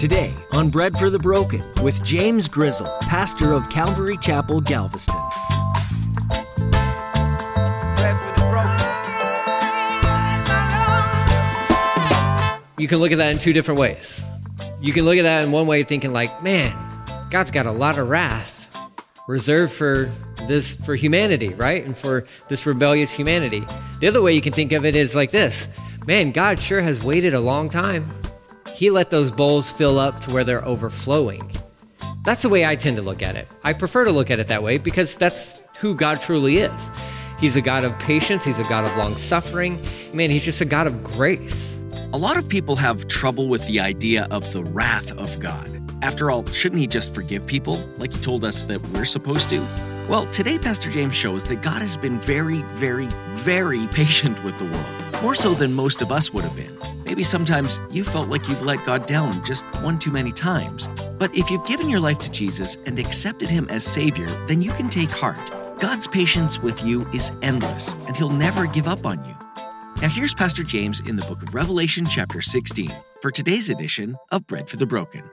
Today on Bread for the Broken with James Grizzle, pastor of Calvary Chapel, Galveston. You can look at that in two different ways. You can look at that in one way thinking like, man, God's got a lot of wrath reserved for this for humanity, right? And for this rebellious humanity. The other way you can think of it is like this. Man, God sure has waited a long time. He let those bowls fill up to where they're overflowing. That's the way I tend to look at it. I prefer to look at it that way because that's who God truly is. He's a God of patience, He's a God of long suffering. Man, He's just a God of grace. A lot of people have trouble with the idea of the wrath of God. After all, shouldn't He just forgive people like He told us that we're supposed to? Well, today Pastor James shows that God has been very, very, very patient with the world, more so than most of us would have been. Maybe sometimes you felt like you've let God down just one too many times. But if you've given your life to Jesus and accepted Him as Savior, then you can take heart. God's patience with you is endless, and He'll never give up on you. Now, here's Pastor James in the book of Revelation, chapter 16, for today's edition of Bread for the Broken.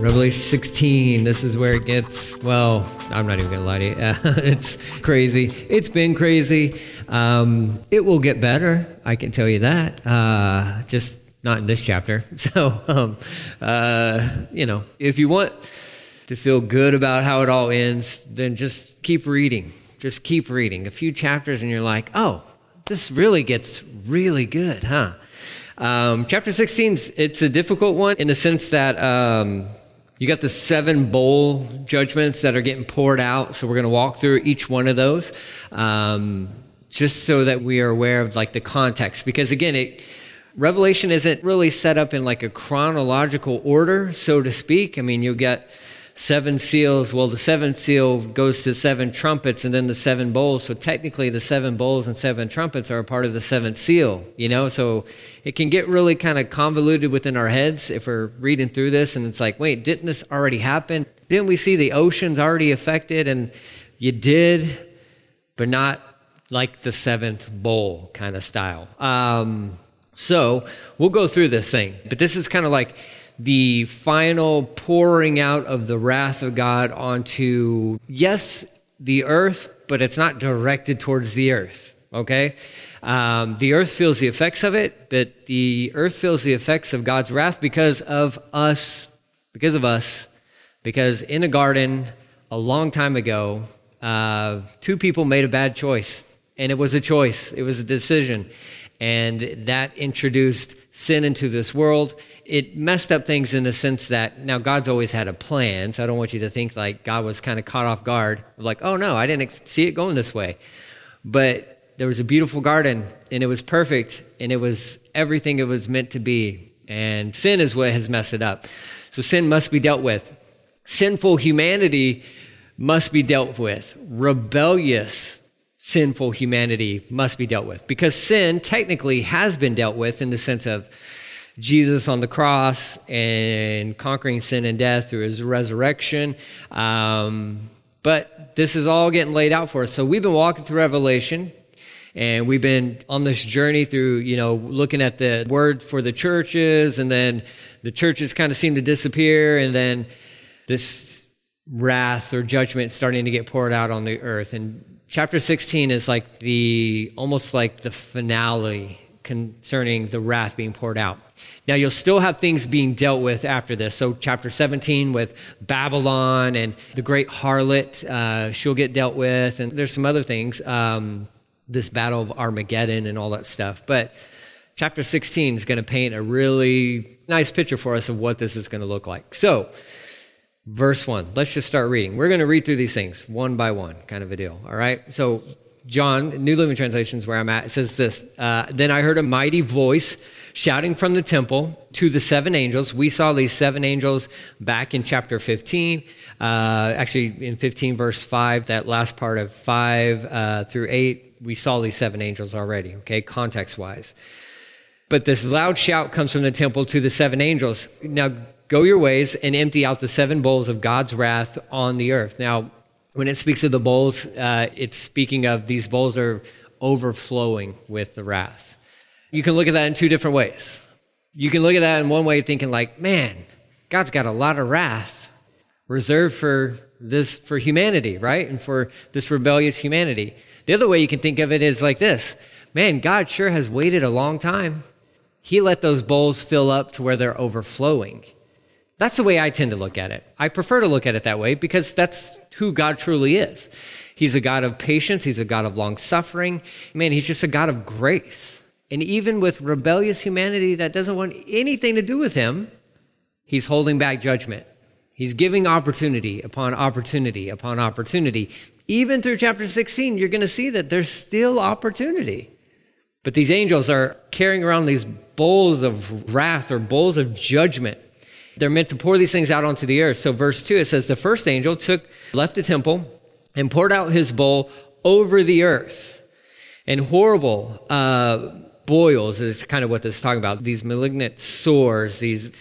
Revelation 16, this is where it gets, well, I'm not even going to lie to you. it's crazy. It's been crazy. Um, it will get better, I can tell you that. Uh, just not in this chapter. So, um, uh, you know, if you want to feel good about how it all ends, then just keep reading. Just keep reading. A few chapters, and you're like, oh, this really gets really good, huh? Um, chapter 16, it's a difficult one in the sense that um, you got the seven bowl judgments that are getting poured out. So we're going to walk through each one of those, um, just so that we are aware of like the context. Because again, it, Revelation isn't really set up in like a chronological order, so to speak. I mean, you'll get seven seals. Well, the seventh seal goes to seven trumpets and then the seven bowls. So technically, the seven bowls and seven trumpets are a part of the seventh seal, you know? So it can get really kind of convoluted within our heads if we're reading through this and it's like, wait, didn't this already happen? Didn't we see the oceans already affected? And you did, but not like the seventh bowl kind of style. Um, so we'll go through this thing, but this is kind of like the final pouring out of the wrath of God onto, yes, the earth, but it's not directed towards the earth, okay? Um, the earth feels the effects of it, but the earth feels the effects of God's wrath because of us, because of us, because in a garden a long time ago, uh, two people made a bad choice, and it was a choice, it was a decision, and that introduced sin into this world it messed up things in the sense that now God's always had a plan, so I don't want you to think like God was kind of caught off guard, like, oh no, I didn't see it going this way. But there was a beautiful garden, and it was perfect, and it was everything it was meant to be. And sin is what has messed it up. So sin must be dealt with. Sinful humanity must be dealt with. Rebellious, sinful humanity must be dealt with. Because sin technically has been dealt with in the sense of Jesus on the cross and conquering sin and death through his resurrection. Um, but this is all getting laid out for us. So we've been walking through Revelation and we've been on this journey through, you know, looking at the word for the churches and then the churches kind of seem to disappear and then this wrath or judgment starting to get poured out on the earth. And chapter 16 is like the almost like the finale concerning the wrath being poured out. Now, you'll still have things being dealt with after this. So, chapter 17 with Babylon and the great harlot, uh, she'll get dealt with. And there's some other things, um, this battle of Armageddon and all that stuff. But chapter 16 is going to paint a really nice picture for us of what this is going to look like. So, verse 1, let's just start reading. We're going to read through these things one by one, kind of a deal. All right? So, John, New Living Translation is where I'm at. It says this uh, Then I heard a mighty voice shouting from the temple to the seven angels. We saw these seven angels back in chapter 15. Uh, actually, in 15, verse 5, that last part of 5 uh, through 8 we saw these seven angels already, okay, context wise. But this loud shout comes from the temple to the seven angels. Now go your ways and empty out the seven bowls of God's wrath on the earth. Now, when it speaks of the bowls, uh, it's speaking of these bowls are overflowing with the wrath. You can look at that in two different ways. You can look at that in one way, thinking like, man, God's got a lot of wrath reserved for this, for humanity, right? And for this rebellious humanity. The other way you can think of it is like this man, God sure has waited a long time. He let those bowls fill up to where they're overflowing. That's the way I tend to look at it. I prefer to look at it that way because that's who God truly is. He's a God of patience, He's a God of long suffering. Man, He's just a God of grace. And even with rebellious humanity that doesn't want anything to do with Him, He's holding back judgment. He's giving opportunity upon opportunity upon opportunity. Even through chapter 16, you're going to see that there's still opportunity. But these angels are carrying around these bowls of wrath or bowls of judgment. They're meant to pour these things out onto the earth. So, verse 2, it says, The first angel took, left the temple, and poured out his bowl over the earth. And horrible uh, boils is kind of what this is talking about. These malignant sores, these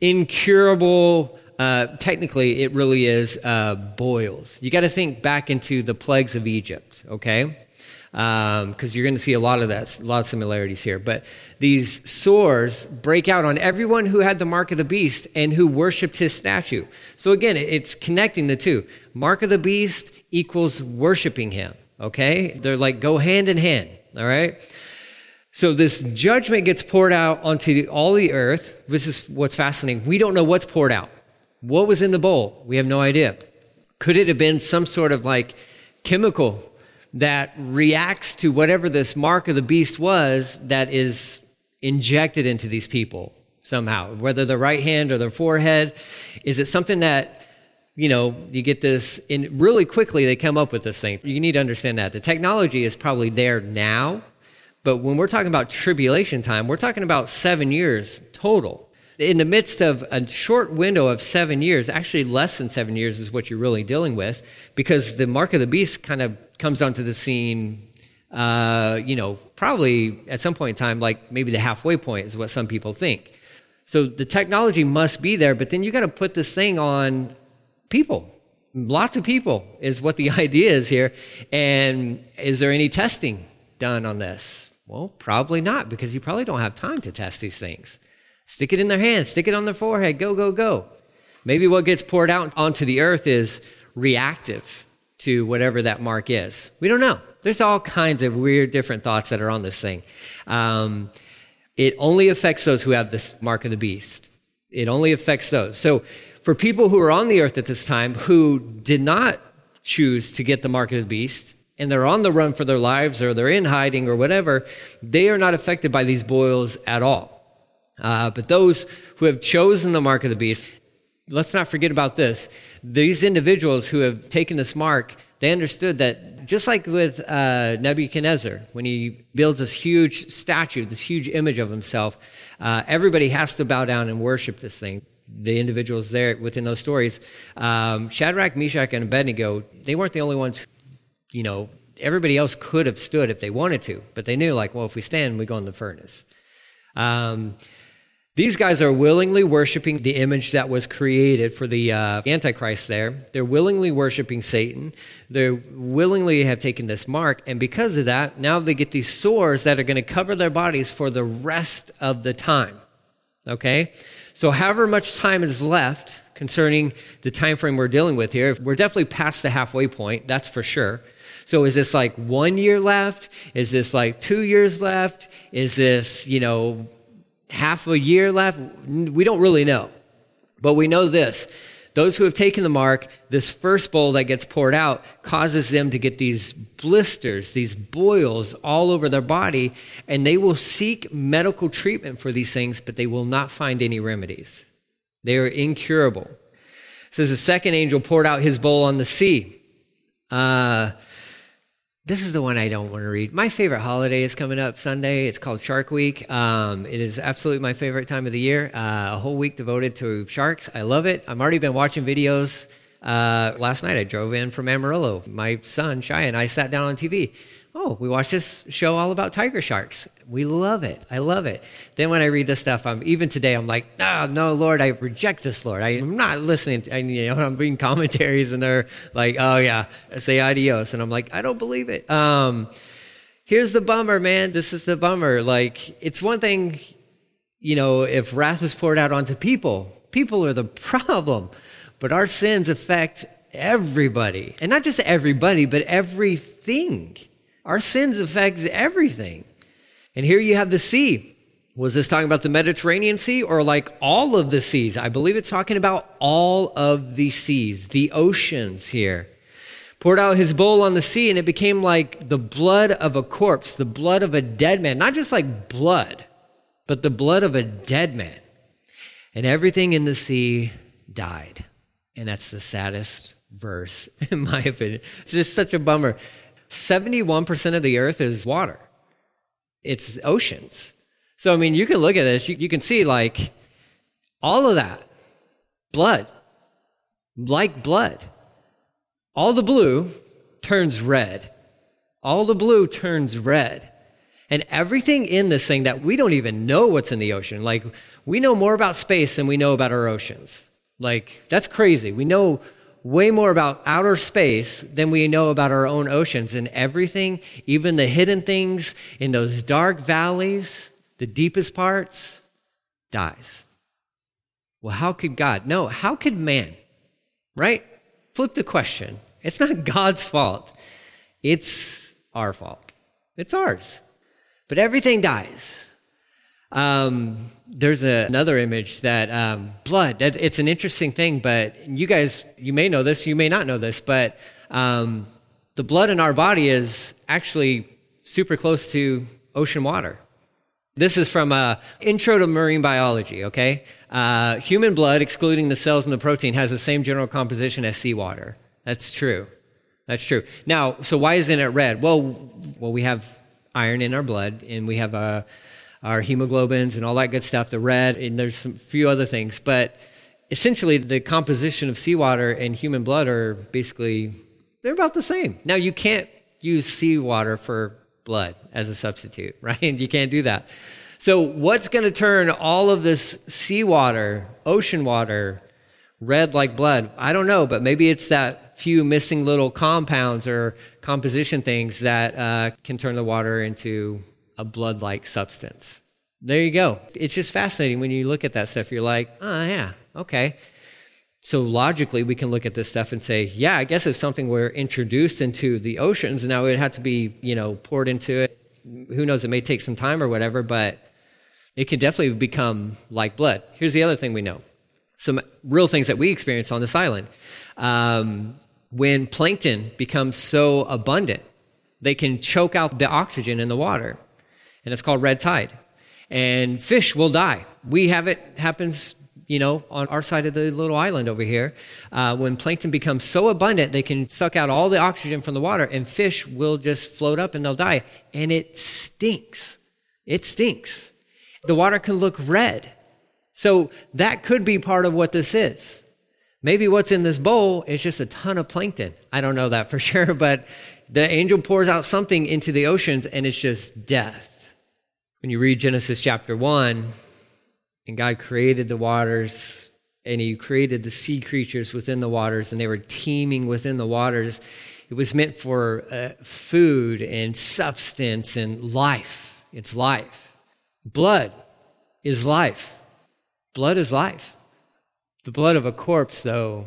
incurable, uh, technically, it really is uh, boils. You got to think back into the plagues of Egypt, okay? Because um, you're going to see a lot of that, a lot of similarities here. But these sores break out on everyone who had the mark of the beast and who worshipped his statue. So again, it's connecting the two. Mark of the beast equals worshiping him. Okay, they're like go hand in hand. All right. So this judgment gets poured out onto the, all the earth. This is what's fascinating. We don't know what's poured out. What was in the bowl? We have no idea. Could it have been some sort of like chemical that reacts to whatever this mark of the beast was that is injected into these people somehow, whether the right hand or their forehead. Is it something that, you know, you get this in really quickly they come up with this thing. You need to understand that. The technology is probably there now, but when we're talking about tribulation time, we're talking about seven years total. In the midst of a short window of seven years, actually less than seven years is what you're really dealing with, because the mark of the beast kind of comes onto the scene, uh, you know, probably at some point in time, like maybe the halfway point is what some people think. So the technology must be there, but then you got to put this thing on people. Lots of people is what the idea is here. And is there any testing done on this? Well, probably not, because you probably don't have time to test these things. Stick it in their hands, stick it on their forehead, go, go, go. Maybe what gets poured out onto the earth is reactive to whatever that mark is. We don't know. There's all kinds of weird, different thoughts that are on this thing. Um, it only affects those who have this mark of the beast. It only affects those. So, for people who are on the earth at this time who did not choose to get the mark of the beast, and they're on the run for their lives or they're in hiding or whatever, they are not affected by these boils at all. Uh, but those who have chosen the mark of the beast, let's not forget about this. These individuals who have taken this mark, they understood that just like with uh, Nebuchadnezzar, when he builds this huge statue, this huge image of himself, uh, everybody has to bow down and worship this thing. The individuals there within those stories, um, Shadrach, Meshach, and Abednego, they weren't the only ones, you know, everybody else could have stood if they wanted to, but they knew, like, well, if we stand, we go in the furnace. Um, these guys are willingly worshiping the image that was created for the uh, Antichrist there. They're willingly worshiping Satan. They willingly have taken this mark. And because of that, now they get these sores that are going to cover their bodies for the rest of the time. Okay? So, however much time is left concerning the time frame we're dealing with here, we're definitely past the halfway point, that's for sure. So is this like one year left? Is this like two years left? Is this, you know, half a year left? We don't really know. But we know this those who have taken the mark, this first bowl that gets poured out causes them to get these blisters, these boils all over their body, and they will seek medical treatment for these things, but they will not find any remedies. They are incurable. It says the second angel poured out his bowl on the sea. Uh, this is the one I don't want to read. My favorite holiday is coming up Sunday. It's called Shark Week. Um, it is absolutely my favorite time of the year. Uh, a whole week devoted to sharks. I love it. I've already been watching videos. Uh, last night I drove in from Amarillo. My son, Shy, and I sat down on TV Oh, we watch this show all about tiger sharks. We love it. I love it. Then when I read this stuff, I'm even today, I'm like, no, no, Lord, I reject this, Lord. I, am not listening. To, and, you know, I'm reading commentaries, and they're like, oh yeah, say adios, and I'm like, I don't believe it. Um, here's the bummer, man. This is the bummer. Like, it's one thing, you know, if wrath is poured out onto people, people are the problem, but our sins affect everybody, and not just everybody, but everything. Our sins affects everything. And here you have the sea. Was this talking about the Mediterranean Sea or like all of the seas? I believe it's talking about all of the seas, the oceans here. Poured out his bowl on the sea, and it became like the blood of a corpse, the blood of a dead man. Not just like blood, but the blood of a dead man. And everything in the sea died. And that's the saddest verse, in my opinion. It's just such a bummer. 71% of the earth is water, it's oceans. So, I mean, you can look at this, you, you can see like all of that blood, like blood. All the blue turns red. All the blue turns red. And everything in this thing that we don't even know what's in the ocean. Like, we know more about space than we know about our oceans. Like, that's crazy. We know way more about outer space than we know about our own oceans and everything, even the hidden things in those dark valleys, the deepest parts, dies. Well, how could God? No, how could man? Right? Flip the question. It's not God's fault, it's our fault. It's ours. But everything dies. Um, there's a, another image that um, blood. That, it's an interesting thing, but you guys, you may know this, you may not know this, but um, the blood in our body is actually super close to ocean water. This is from uh, Intro to Marine Biology, okay? Uh, human blood, excluding the cells and the protein, has the same general composition as seawater. That's true. That's true. Now, so why isn't it red? Well, well, we have iron in our blood, and we have a our hemoglobins and all that good stuff, the red, and there's some few other things. But essentially, the composition of seawater and human blood are basically they're about the same. Now, you can't use seawater for blood as a substitute, right? You can't do that. So, what's going to turn all of this seawater, ocean water, red like blood? I don't know, but maybe it's that few missing little compounds or composition things that uh, can turn the water into a blood like substance. There you go. It's just fascinating when you look at that stuff. You're like, oh, yeah, okay. So logically, we can look at this stuff and say, yeah, I guess if something were introduced into the oceans, now it had to be, you know, poured into it. Who knows? It may take some time or whatever, but it could definitely become like blood. Here's the other thing we know some real things that we experience on this island. Um, when plankton becomes so abundant, they can choke out the oxygen in the water and it's called red tide. And fish will die. We have it happens, you know, on our side of the little island over here. Uh, when plankton becomes so abundant, they can suck out all the oxygen from the water, and fish will just float up and they'll die. And it stinks. It stinks. The water can look red. So that could be part of what this is. Maybe what's in this bowl is just a ton of plankton. I don't know that for sure, but the angel pours out something into the oceans and it's just death. When you read Genesis chapter 1, and God created the waters, and He created the sea creatures within the waters, and they were teeming within the waters, it was meant for uh, food and substance and life. It's life. Blood is life. Blood is life. The blood of a corpse, though,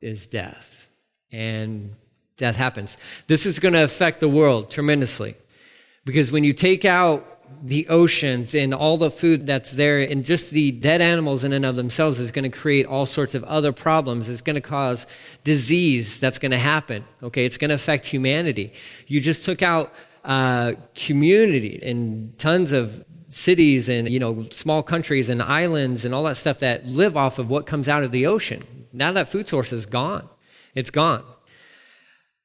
is death. And death happens. This is going to affect the world tremendously. Because when you take out the oceans and all the food that's there and just the dead animals in and of themselves is going to create all sorts of other problems. It's going to cause disease that's going to happen. Okay, it's going to affect humanity. You just took out uh, community and tons of cities and you know small countries and islands and all that stuff that live off of what comes out of the ocean. Now that food source is gone. It's gone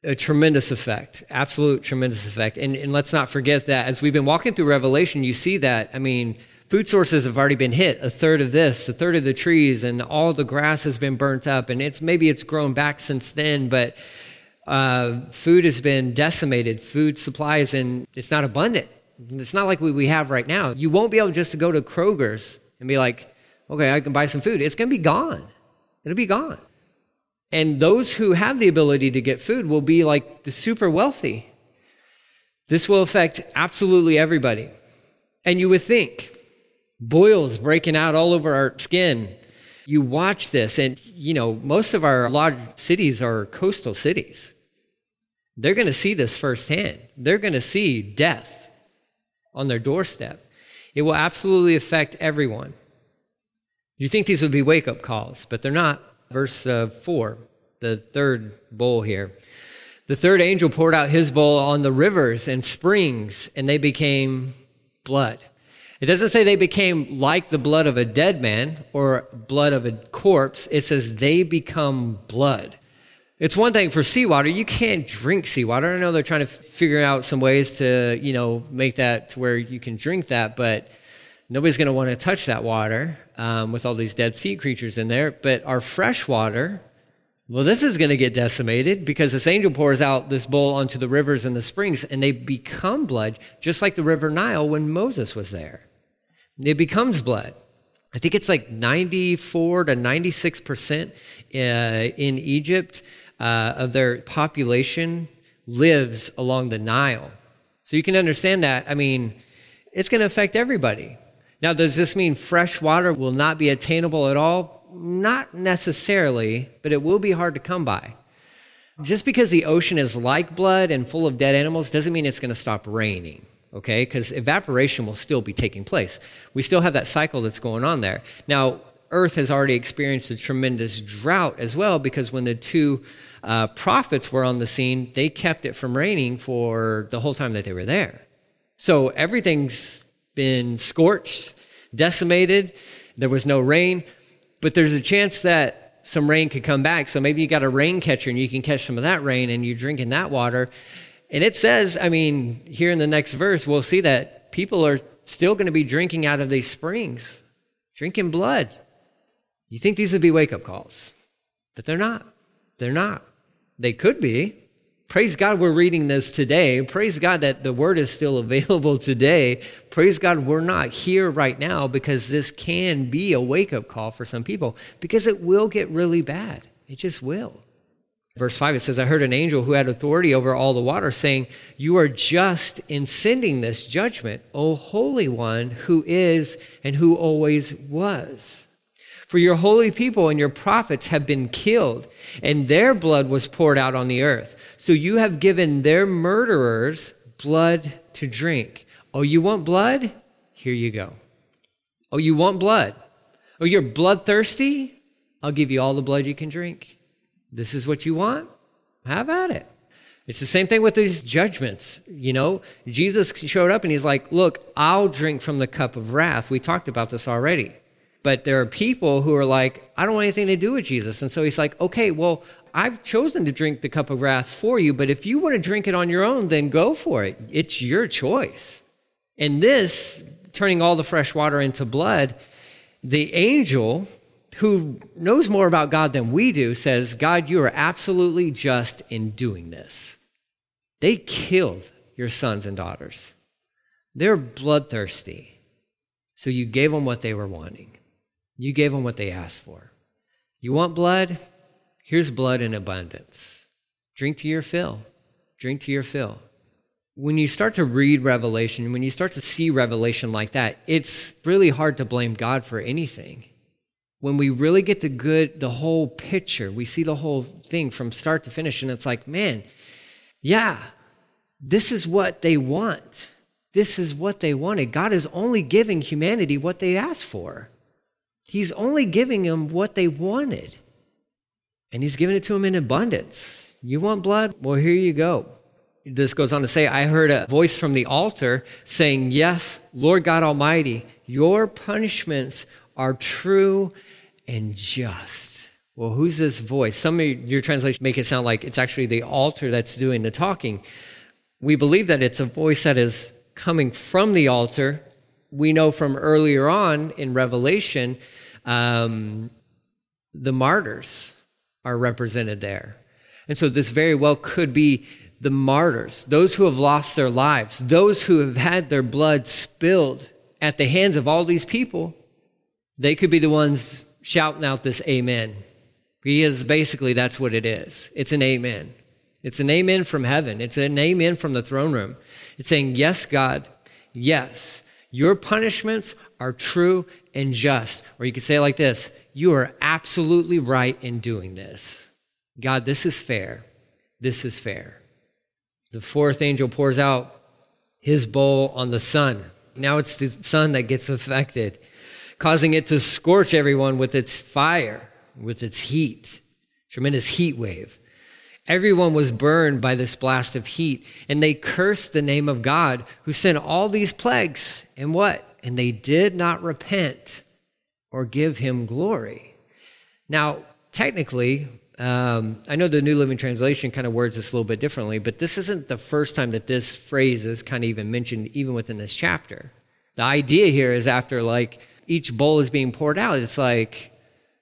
a tremendous effect, absolute tremendous effect. And, and let's not forget that as we've been walking through Revelation, you see that, I mean, food sources have already been hit a third of this a third of the trees and all the grass has been burnt up and it's maybe it's grown back since then but Uh, food has been decimated. Food supplies and it's not abundant. It's not like we, we have right now. You won't be able just to go to Kroger's and be like, okay, I can buy some food. It's going to be gone. It'll be gone. And those who have the ability to get food will be like the super wealthy. This will affect absolutely everybody. And you would think boils breaking out all over our skin. You watch this, and you know, most of our large cities are coastal cities. They're going to see this firsthand. They're going to see death on their doorstep. It will absolutely affect everyone. You think these would be wake up calls, but they're not. Verse uh, 4, the third bowl here. The third angel poured out his bowl on the rivers and springs, and they became blood. It doesn't say they became like the blood of a dead man or blood of a corpse. It says they become blood. It's one thing for seawater. You can't drink seawater. I know they're trying to figure out some ways to, you know, make that to where you can drink that, but nobody's going to want to touch that water um, with all these dead sea creatures in there. But our fresh water, well, this is going to get decimated because this angel pours out this bowl onto the rivers and the springs, and they become blood, just like the river Nile when Moses was there. It becomes blood. I think it's like 94 to 96% uh, in Egypt uh, of their population lives along the Nile. So you can understand that. I mean, it's going to affect everybody. Now, does this mean fresh water will not be attainable at all? Not necessarily, but it will be hard to come by. Just because the ocean is like blood and full of dead animals doesn't mean it's going to stop raining okay? Because evaporation will still be taking place. We still have that cycle that's going on there. Now, Earth has already experienced a tremendous drought as well because when the two uh, prophets were on the scene, they kept it from raining for the whole time that they were there. So everything's been scorched, decimated. There was no rain, but there's a chance that some rain could come back. So maybe you got a rain catcher and you can catch some of that rain and you're drinking that water and it says, I mean, here in the next verse, we'll see that people are still going to be drinking out of these springs, drinking blood. You think these would be wake up calls, but they're not. They're not. They could be. Praise God we're reading this today. Praise God that the word is still available today. Praise God we're not here right now because this can be a wake up call for some people because it will get really bad. It just will. Verse 5, it says, I heard an angel who had authority over all the water saying, You are just in sending this judgment, O Holy One, who is and who always was. For your holy people and your prophets have been killed, and their blood was poured out on the earth. So you have given their murderers blood to drink. Oh, you want blood? Here you go. Oh, you want blood? Oh, you're bloodthirsty? I'll give you all the blood you can drink. This is what you want? Have at it. It's the same thing with these judgments. You know, Jesus showed up and he's like, Look, I'll drink from the cup of wrath. We talked about this already. But there are people who are like, I don't want anything to do with Jesus. And so he's like, Okay, well, I've chosen to drink the cup of wrath for you, but if you want to drink it on your own, then go for it. It's your choice. And this, turning all the fresh water into blood, the angel who knows more about God than we do, says, God, you are absolutely just in doing this. They killed your sons and daughters. They're bloodthirsty. So you gave them what they were wanting. You gave them what they asked for. You want blood? Here's blood in abundance. Drink to your fill. Drink to your fill. When you start to read Revelation, when you start to see Revelation like that, it's really hard to blame God for anything when we really get the good, the whole picture, we see the whole thing from start to finish, and it's like, man, yeah, this is what they want. This is what they wanted. God is only giving humanity what they asked for. He's only giving them what they wanted. And He's giving it to them in abundance. You want blood? Well, here you go. This goes on to say, I heard a voice from the altar saying, Yes, Lord God Almighty, your punishments are true and just. Well, who's this voice? Some of your translations make it sound like it's actually the altar that's doing the talking. We believe that it's a voice that is coming from the altar. We know from earlier on in Revelation, um, the martyrs are represented there. And so this very well could be the martyrs, those who have lost their lives, those who have had their blood spilled at the hands of all these people. They could be the ones shouting out this amen. Because basically that's what it is. It's an amen. It's an amen from heaven. It's an amen from the throne room. It's saying, Yes, God, yes, your punishments are true and just. Or you could say it like this You are absolutely right in doing this. God, this is fair. This is fair. The fourth angel pours out his bowl on the sun. Now it's the sun that gets affected, causing it to scorch everyone with its fire, with its heat. Tremendous heat wave. Everyone was burned by this blast of heat, and they cursed the name of God who sent all these plagues. And what? And they did not repent or give him glory. Now, technically, um, I know the New Living Translation kind of words this a little bit differently, but this isn't the first time that this phrase is kind of even mentioned, even within this chapter. The idea here is after like each bowl is being poured out, it's like,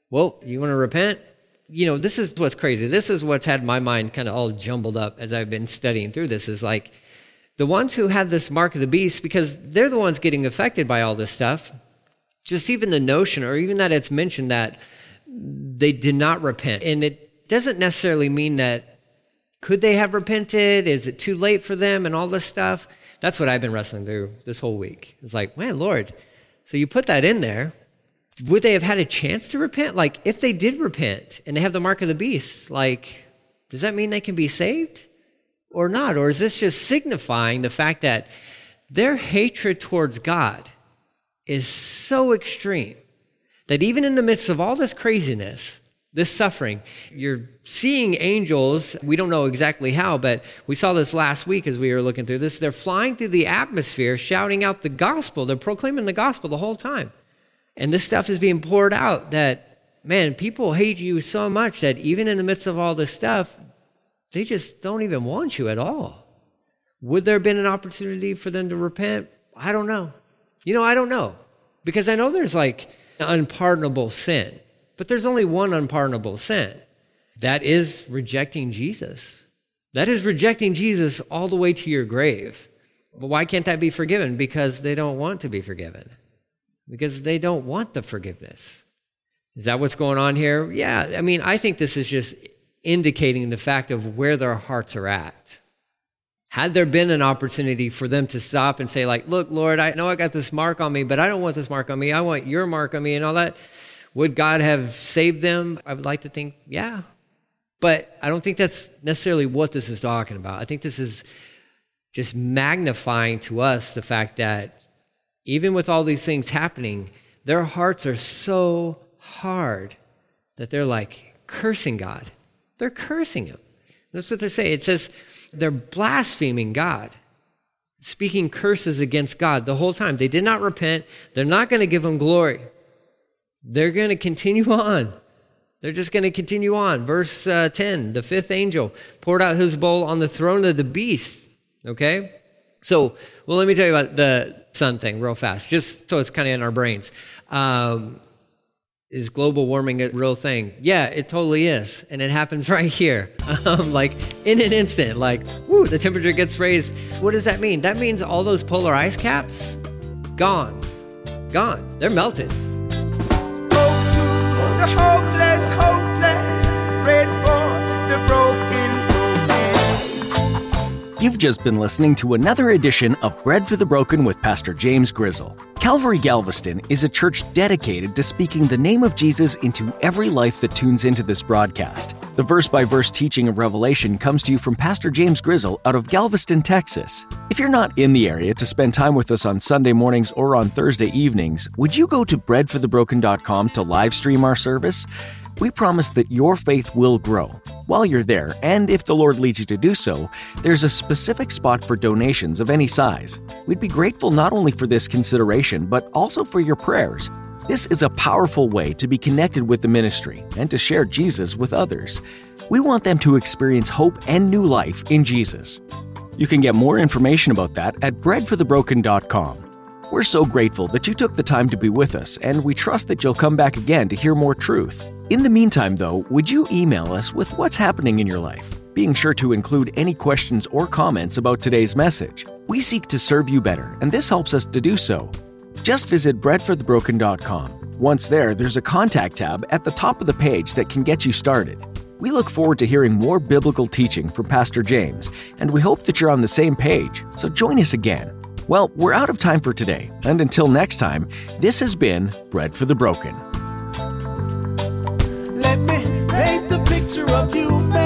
well, you want to repent? You know, this is what's crazy. This is what's had my mind kind of all jumbled up as I've been studying through this is like the ones who have this mark of the beast, because they're the ones getting affected by all this stuff, just even the notion or even that it's mentioned that they did not repent. And it doesn't necessarily mean that could they have repented? Is it too late for them and all this stuff? That's what I've been wrestling through this whole week. It's like, man, Lord, so you put that in there. Would they have had a chance to repent? Like, if they did repent and they have the mark of the beast, like, does that mean they can be saved or not? Or is this just signifying the fact that their hatred towards God is so extreme that even in the midst of all this craziness, this suffering, you're seeing angels. We don't know exactly how, but we saw this last week as we were looking through this. They're flying through the atmosphere, shouting out the gospel. They're proclaiming the gospel the whole time. And this stuff is being poured out that, man, people hate you so much that even in the midst of all this stuff, they just don't even want you at all. Would there have been an opportunity for them to repent? I don't know. You know, I don't know. Because I know there's like unpardonable sin, but there's only one unpardonable sin. That is rejecting Jesus. That is rejecting Jesus all the way to your grave. But why can't that be forgiven? Because they don't want to be forgiven. Because they don't want the forgiveness. Is that what's going on here? Yeah. I mean, I think this is just indicating the fact of where their hearts are at. Had there been an opportunity for them to stop and say, like, look, Lord, I know I got this mark on me, but I don't want this mark on me. I want your mark on me and all that. Would God have saved them? I would like to think, yeah. But I don't think that's necessarily what this is talking about. I think this is just magnifying to us the fact that even with all these things happening, their hearts are so hard that they're like cursing God. They're cursing Him. That's what they say. It says they're blaspheming God, speaking curses against God the whole time. They did not repent. They're not going to give Him glory. They're going to continue on. They're just going to continue on. Verse uh, 10 the fifth angel poured out his bowl on the throne of the beast. Okay? So, well, let me tell you about the sun thing real fast, just so it's kind of in our brains. Um, is global warming a real thing? Yeah, it totally is. And it happens right here. Um, like in an instant, like, whoo, the temperature gets raised. What does that mean? That means all those polar ice caps, gone. Gone. They're melted. the You've just been listening to another edition of Bread for the Broken with Pastor James Grizzle. Calvary Galveston is a church dedicated to speaking the name of Jesus into every life that tunes into this broadcast. The verse by verse teaching of Revelation comes to you from Pastor James Grizzle out of Galveston, Texas. If you're not in the area to spend time with us on Sunday mornings or on Thursday evenings, would you go to breadforthebroken.com to live stream our service? We promise that your faith will grow. While you're there, and if the Lord leads you to do so, there's a specific spot for donations of any size. We'd be grateful not only for this consideration, but also for your prayers. This is a powerful way to be connected with the ministry and to share Jesus with others. We want them to experience hope and new life in Jesus. You can get more information about that at breadforthebroken.com. We're so grateful that you took the time to be with us, and we trust that you'll come back again to hear more truth. In the meantime, though, would you email us with what's happening in your life? Being sure to include any questions or comments about today's message. We seek to serve you better, and this helps us to do so. Just visit breadforthebroken.com. Once there, there's a contact tab at the top of the page that can get you started. We look forward to hearing more biblical teaching from Pastor James, and we hope that you're on the same page, so join us again. Well, we're out of time for today, and until next time, this has been Bread for the Broken. Let me paint the picture of humanity.